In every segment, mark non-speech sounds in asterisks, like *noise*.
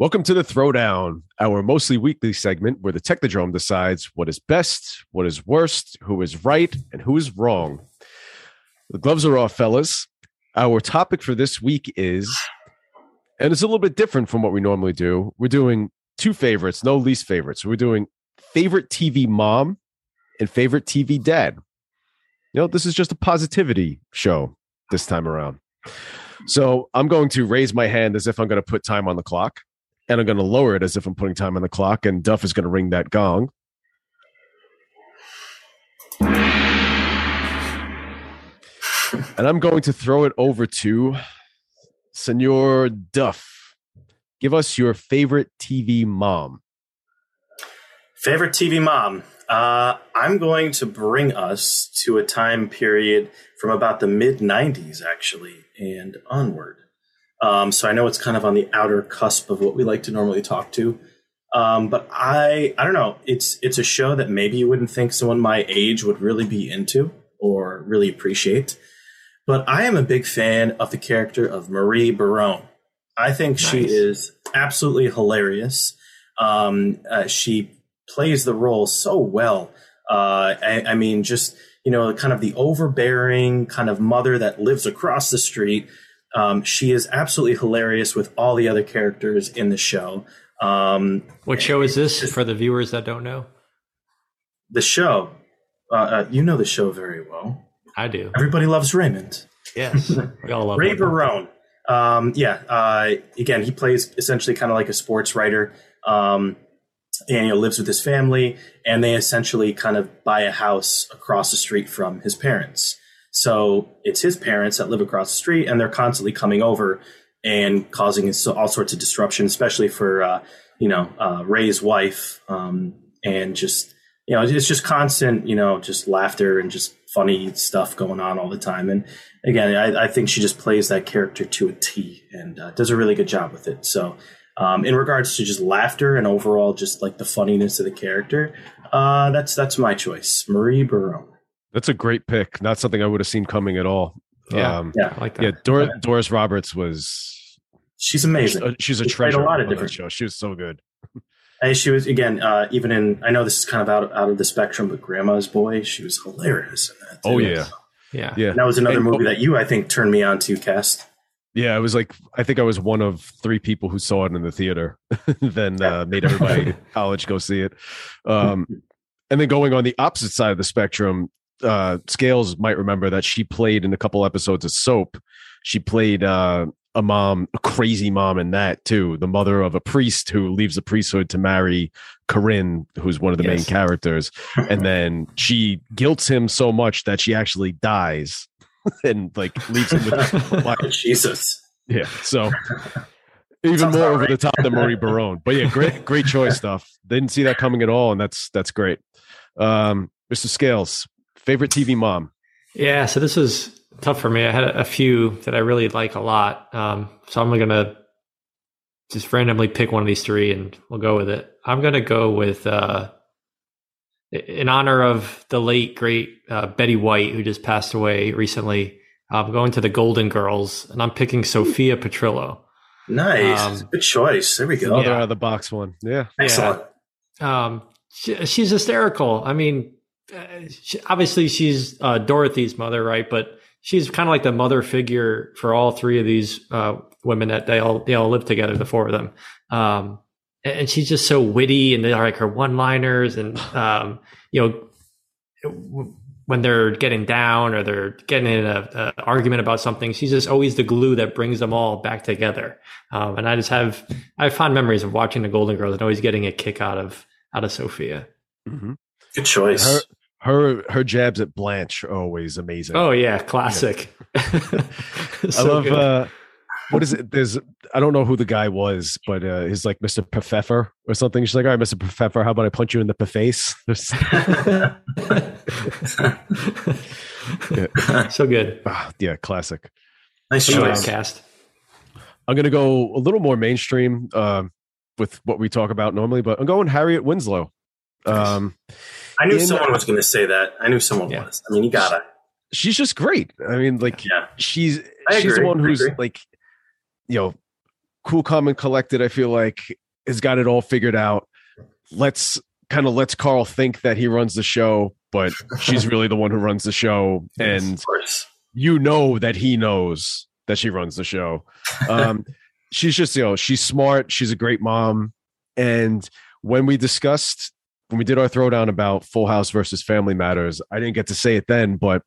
Welcome to the Throwdown, our mostly weekly segment where the Technodrome decides what is best, what is worst, who is right, and who is wrong. The gloves are off, fellas. Our topic for this week is, and it's a little bit different from what we normally do. We're doing two favorites, no least favorites. We're doing favorite TV mom and favorite TV dad. You know, this is just a positivity show this time around. So I'm going to raise my hand as if I'm going to put time on the clock and I'm going to lower it as if I'm putting time on the clock, and Duff is going to ring that gong. and I'm going to throw it over to Senor Duff. Give us your favorite TV mom. Favorite TV mom. Uh, I'm going to bring us to a time period from about the mid 90s, actually, and onward. Um, so I know it's kind of on the outer cusp of what we like to normally talk to. Um, but I, I don't know. It's it's a show that maybe you wouldn't think someone my age would really be into or really appreciate. But I am a big fan of the character of Marie Barone. I think nice. she is absolutely hilarious. Um, uh, she plays the role so well. Uh, I, I mean, just you know, kind of the overbearing kind of mother that lives across the street um, she is absolutely hilarious with all the other characters in the show. Um, what show is this for the viewers that don't know? The show, uh, uh, you know the show very well. I do. Everybody loves Raymond. Yes, *laughs* we all love Ray Barone. Um, yeah. Uh, again, he plays essentially kind of like a sports writer, um, and you know lives with his family, and they essentially kind of buy a house across the street from his parents. So it's his parents that live across the street, and they're constantly coming over and causing all sorts of disruption, especially for uh, you know uh, Ray's wife, um, and just you know it's just constant you know just laughter and just funny stuff going on all the time. And again, I, I think she just plays that character to a T and uh, does a really good job with it. So. Um, in regards to just laughter and overall just like the funniness of the character, uh, that's that's my choice, Marie Barone. That's a great pick. Not something I would have seen coming at all. Yeah, um, yeah, I like that. Yeah, Dor- Doris Roberts was. She's amazing. She's a, she's a treasure. A lot of different shows. She was so good. *laughs* And she was again, uh, even in. I know this is kind of out out of the spectrum, but Grandma's Boy, she was hilarious in that. Too. Oh yeah, yeah, yeah. That was another and, movie that you, I think, turned me on to. Cast. Yeah, it was like I think I was one of three people who saw it in the theater, *laughs* then uh, made everybody *laughs* college go see it. Um, and then going on the opposite side of the spectrum, uh, Scales might remember that she played in a couple episodes of Soap. She played uh, a mom, a crazy mom in that too, the mother of a priest who leaves the priesthood to marry Corinne, who's one of the yes. main characters, and then she guilts him so much that she actually dies *laughs* and like leaves him with *laughs* Jesus. Yeah, so *laughs* even more over right. the top than Marie Barone. But yeah, great, great choice stuff. Didn't see that coming at all, and that's that's great. Um, Mr. Scales, Favorite TV mom? Yeah, so this was tough for me. I had a few that I really like a lot. Um, so I'm gonna just randomly pick one of these three, and we'll go with it. I'm gonna go with uh, in honor of the late great uh, Betty White, who just passed away recently. I'm going to the Golden Girls, and I'm picking Sophia Petrillo. Nice, um, good choice. There we go. Another yeah. out of the box one. Yeah, excellent. Yeah. Um, she, she's hysterical. I mean, she, obviously she's uh, Dorothy's mother, right? But she's kind of like the mother figure for all three of these uh, women that they all they all live together, the four of them. Um, and she's just so witty, and they're like her one liners, and um, you know when they're getting down or they're getting in an argument about something, she's just always the glue that brings them all back together. Um, and I just have I have fond memories of watching the Golden Girls and always getting a kick out of out of Sophia. Mm-hmm. Good choice. Her, her her jabs at Blanche are always amazing. Oh yeah, classic. *laughs* *laughs* Yeah. so I love uh what is it? There's I don't know who the guy was, but uh he's like Mr. Pfeffer or something. She's like, all right, Mr. Pfeffer, how about I punch you in the face? *laughs* yeah. So good. Ah, yeah, classic. Nice choice. cast. I'm gonna go a little more mainstream uh, with what we talk about normally, but I'm going Harriet Winslow. Um I knew in, someone was going to say that. I knew someone yeah. was. I mean, you gotta. She's just great. I mean, like, yeah. she's I she's agree. the one who's like, you know, cool, calm, and collected. I feel like has got it all figured out. Let's kind of lets Carl think that he runs the show, but she's really the one who runs the show, *laughs* Yes, and you know that he knows that she runs the show. Um, *laughs* she's just, you know, she's smart. She's a great mom. And when we discussed, when we did our throwdown about Full House versus Family Matters, I didn't get to say it then, but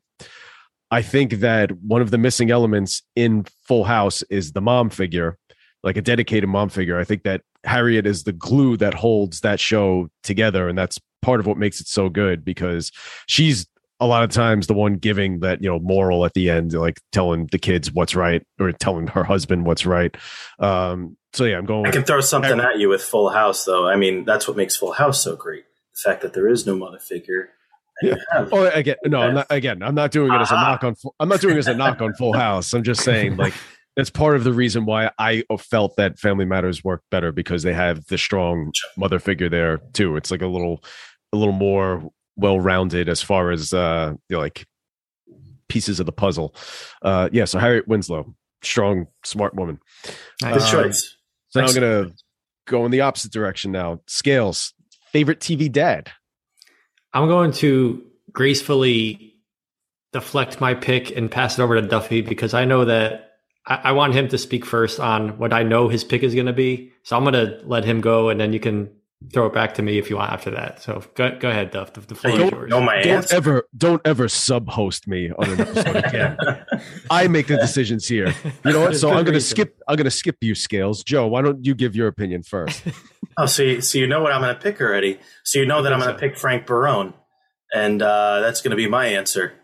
I think that one of the missing elements in Full House is the mom figure, like a dedicated mom figure. I think that Harriet is the glue that holds that show together. And that's part of what makes it so good because she's a lot of times the one giving that you know moral at the end like telling the kids what's right or telling her husband what's right um so yeah i'm going I can throw something at you with Full House, though. I mean, that's what makes Full House so great. The fact that there is no mother figure. And you have oh again no i'm not again i'm not doing it as a Aha. knock on Full- i'm not doing it as a knock on full house i'm just saying *laughs* like that's part of the reason why i felt that family matters worked better because they have the strong mother figure there too it's like a little a little more well rounded as far as uh you know, like pieces of the puzzle uh yeah so harriet winslow strong smart woman Good Nice. Um, choice. So now I'm gonna go in the opposite direction now. Scales, favorite TV dad. I'm going to gracefully deflect my pick and pass it over to Duffy because I know that I, I want him to speak first on what I know his pick is going to be. So I'm going to let him go, and then you can throw it back to me if you want after that. So go, go ahead, Duff. The, the floor is yours. my Don't answer. ever, don't ever sub-host me on an episode again. *laughs* I make the decisions here. You know what? So I'm gonna skip. I'm gonna skip you, Scales. Joe, why don't you give your opinion first? *laughs* Oh, so you, so you know what I'm going to pick already. So you know that I'm going to pick Frank Barone, and uh, that's going to be my answer.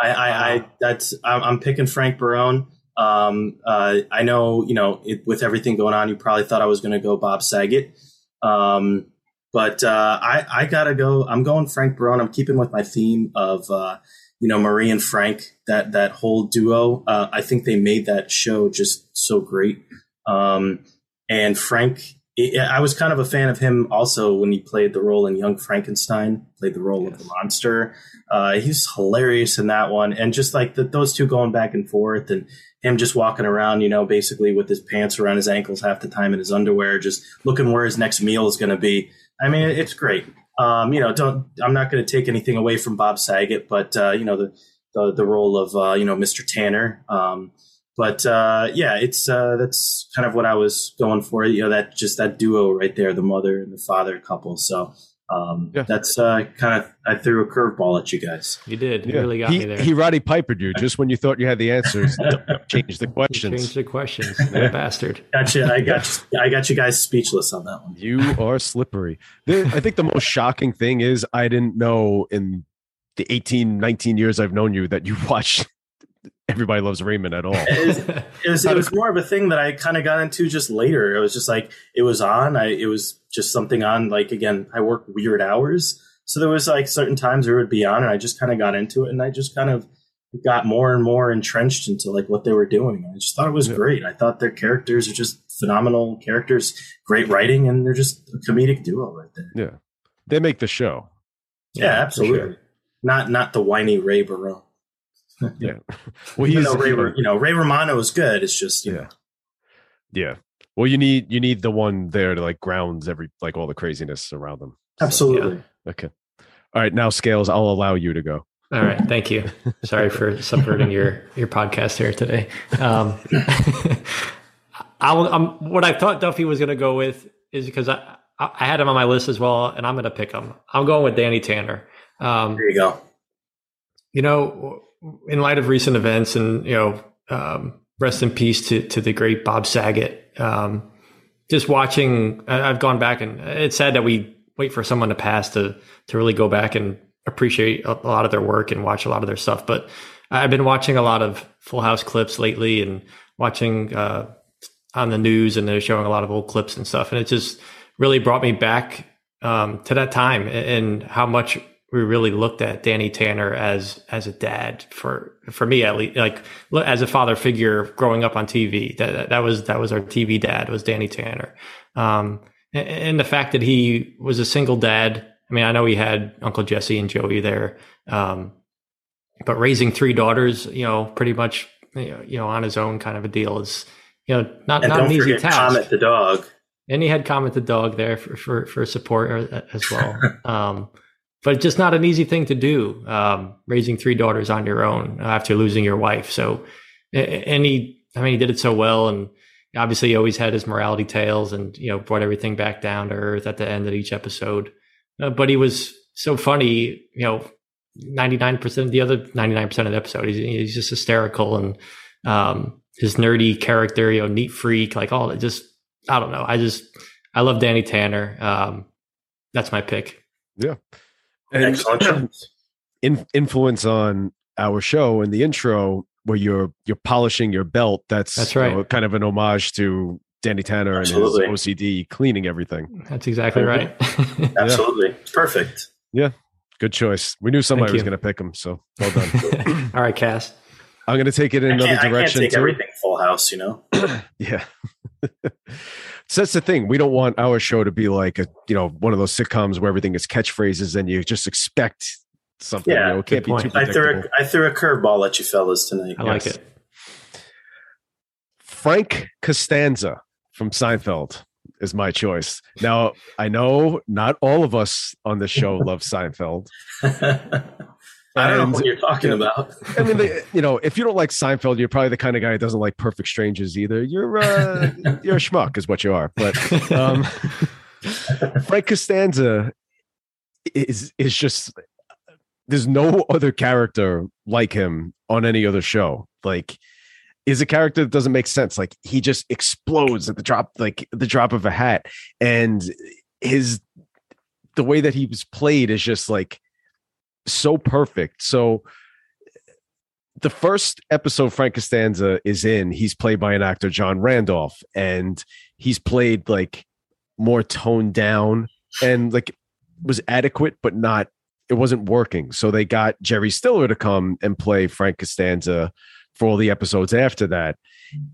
I, I, I that's I'm, I'm picking Frank Barone. Um, uh, I know you know it, with everything going on, you probably thought I was going to go Bob Saget, um, but uh, I I gotta go. I'm going Frank Barone. I'm keeping with my theme of uh, you know Marie and Frank. That that whole duo. Uh, I think they made that show just so great. Um, and Frank I I was kind of a fan of him also when he played the role in Young Frankenstein, played the role of the monster. Uh, he's hilarious in that one. And just like the, those two going back and forth and him just walking around, you know, basically with his pants around his ankles half the time in his underwear, just looking where his next meal is going to be. I mean, it's great. Um, you know, don't, I'm not going to take anything away from Bob Saget, but, uh, you know, the, the, the role of, uh, you know, Mr. Tanner, um, but uh, yeah, it's uh, that's kind of what I was going for. You know, that just that duo right there, the mother and the father couple. So um, Yeah. that's uh, kind of I threw a curveball at you guys. You did. You Yeah. really got he, me there. he Roddy Pipered you just when you thought you had the answers. *laughs* change the questions. changed the questions. What bastard. Gotcha. I got you, I got you guys speechless on that one. You are slippery. I think the most shocking thing is I didn't know in the 18, 19 years I've known you that you watched Everybody Loves Raymond at all. *laughs* It was, it was, it was more of a thing that I kind of got into just later. It was just like it was on. I it was just something on. Like again, I work weird hours, so there was like certain times where it would be on, and I just kind of got into it, and I just kind of got more and more entrenched into like what they were doing. I just thought it was Yeah. great. I thought their characters are just phenomenal characters, great writing, and they're just a comedic duo right there. Yeah. They make the show. Yeah, for absolutely. sure. Not not the whiny Ray Barone. *laughs* Yeah. *laughs* Well, he's though Ray, you know Ray Romano is good. It's just you Yeah. know, yeah. Well, you need you need the one there to like grounds every like all the craziness around them. So, absolutely. okay. All right, now scales. I'll allow you to go. All right, thank you. *laughs* Sorry for subverting your your podcast here today. Um, I'll, um, what I thought Duffy was going to go with is because I I had him on my list as well, and I'm going to pick him. I'm going with Danny Tanner. Um, There you go. you know, in light of recent events, and you know, um, rest in peace to to the great Bob Saget. Um, just watching, I've gone back, and it's sad that we wait for someone to pass to to really go back and appreciate a, lot of their work and watch a lot of their stuff. But I've been watching a lot of Full House clips lately, and watching uh, on the news, and they're showing a lot of old clips and stuff, and it just really brought me back um, to that time and how much we really looked at Danny Tanner as as a dad for for me at least like as a father figure growing up on TV that that was that was our TV dad was Danny Tanner um and, and the fact that he was a single dad I mean I know he had Uncle Jesse and Joey there um but raising three daughters you know pretty much you know, you know on his own kind of a deal is you know, not And not an easy task. Comet the dog. and he had Comet the dog there for for, for support uh, as well. *laughs* um, but it's just not an easy thing to do, um, raising three daughters on your own after losing your wife. So, and he, I mean, he did it so well, and obviously he always had his morality tales, and you know, brought everything back down to earth at the end of each episode. Uh, but he was so funny, you know. 99% of the other 99% of the episode he's, he's just hysterical and um his nerdy character you know neat freak like all that just i don't know i just i love danny tanner um that's my pick And *clears throat* in, influence on our show in the intro where you're you're polishing your belt. That's That's you right. know, kind of an homage to Danny Tanner Absolutely. and his OCD cleaning everything. that's exactly right *laughs* Absolutely. Perfect. Yeah, good choice. We knew somebody was going to pick him, so well done. *laughs* all right cass I'm going to take it in I another can't, I can't direction take too. everything full house, you know? *clears throat* Yeah. *laughs* so that's the thing. We don't want our show to be like a you know one of those sitcoms where everything is catchphrases and you just expect something. Yeah, you know, can't good be too point. I threw, a, I threw a curveball at you fellas tonight. i like it Frank Costanza from Seinfeld is my choice. Now, I know not all of us on the show *laughs* love Seinfeld. *laughs* I don't know what you're talking about. I mean, they, you know, if you don't like Seinfeld, you're probably the kind of guy who doesn't like Perfect Strangers either. You're uh, *laughs* you're a schmuck, is what you are. But um, *laughs* Frank Costanza is is just there's no other character like him on any other show. Like is a character that doesn't make sense. Like he just explodes at the drop, like the drop of a hat, and his the way that he was played is just like so perfect. So the first episode Frank Costanza is in, he's played by an actor, John Randolph, and he's played like more toned down and like was adequate, but not it wasn't working. So they got Jerry Stiller to come and play Frank Costanza for all the episodes after that.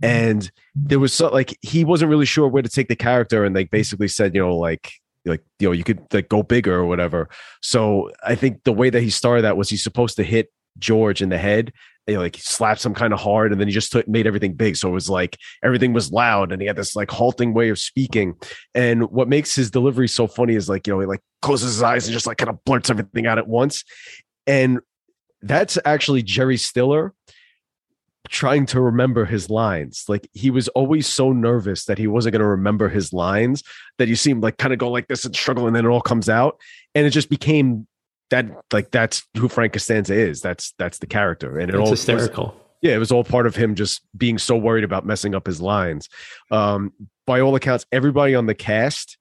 And there was so like he wasn't really sure where to take the character, and they basically said, you know, like like you know, you could like go bigger or whatever. So I think the way that he started that was he's supposed to hit George in the head. You know, like he slaps him kind of hard, and then he just took, made everything big. So it was like everything was loud, and he had this like halting way of speaking. And what makes his delivery so funny is like you know he like closes his eyes and just like kind of blurts everything out at once. And that's actually Jerry Stiller trying to remember his lines. Like he was always so nervous that he wasn't going to remember his lines that you see him like kind of go like this and struggle, and then it all comes out, and it just became that like that's who Frank Costanza is. That's that's the character, and it it's all was- hysterical yeah, it was all part of him just being so worried about messing up his lines. Um, by all accounts, everybody on the cast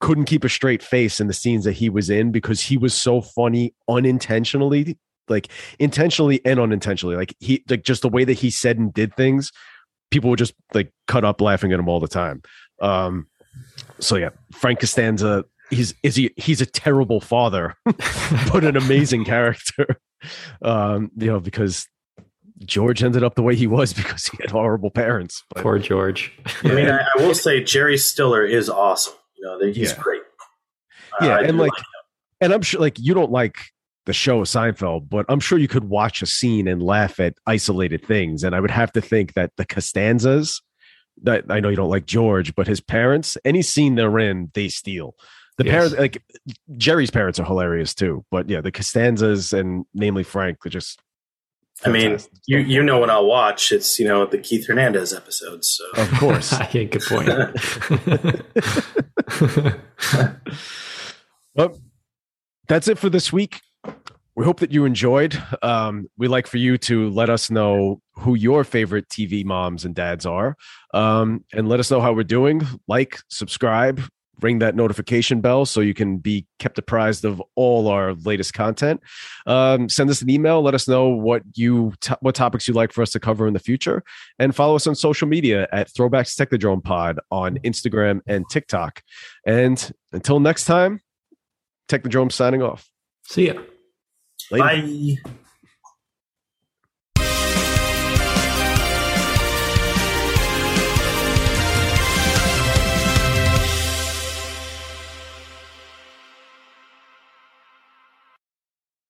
couldn't keep a straight face in the scenes that he was in because he was so funny unintentionally, like intentionally and unintentionally. Like he like just the way that he said and did things, people would just like cut up laughing at him all the time. Um, so yeah, Frank Costanza, he's is he he's a terrible father, *laughs* but an amazing character. Um, you know, because George ended up the way he was because he had horrible parents. But poor george I mean, I, I will say Jerry Stiller is awesome. You know, he's Yeah. great. Uh, yeah, I and do like, and I'm sure like you don't like the show Seinfeld, but I'm sure you could watch a scene and laugh at isolated things. And I would have to think that the Costanzas, that I know you don't like George, but his parents, any scene they're in, they steal. The Yes. parents, like Jerry's parents, are hilarious too. But yeah, the Costanzas and namely Frank, are just. I mean, you you know what I'll watch? It's you know the Keith Hernandez episodes. So of course. I *laughs* yeah good point *laughs* Well, that's it for this week. We hope that you enjoyed. Um, we like for you to let us know who your favorite TV moms and dads are, um, and let us know how we're doing. Like, subscribe, ring that notification bell so you can be kept apprised of all our latest content. Um, send us an email. Let us know what you to- what topics you'd like for us to cover in the future, and follow us on social media at Throwbacks Technodrome Pod on Instagram and TikTok. And until next time. Technodrome signing off. see ya Later. bye.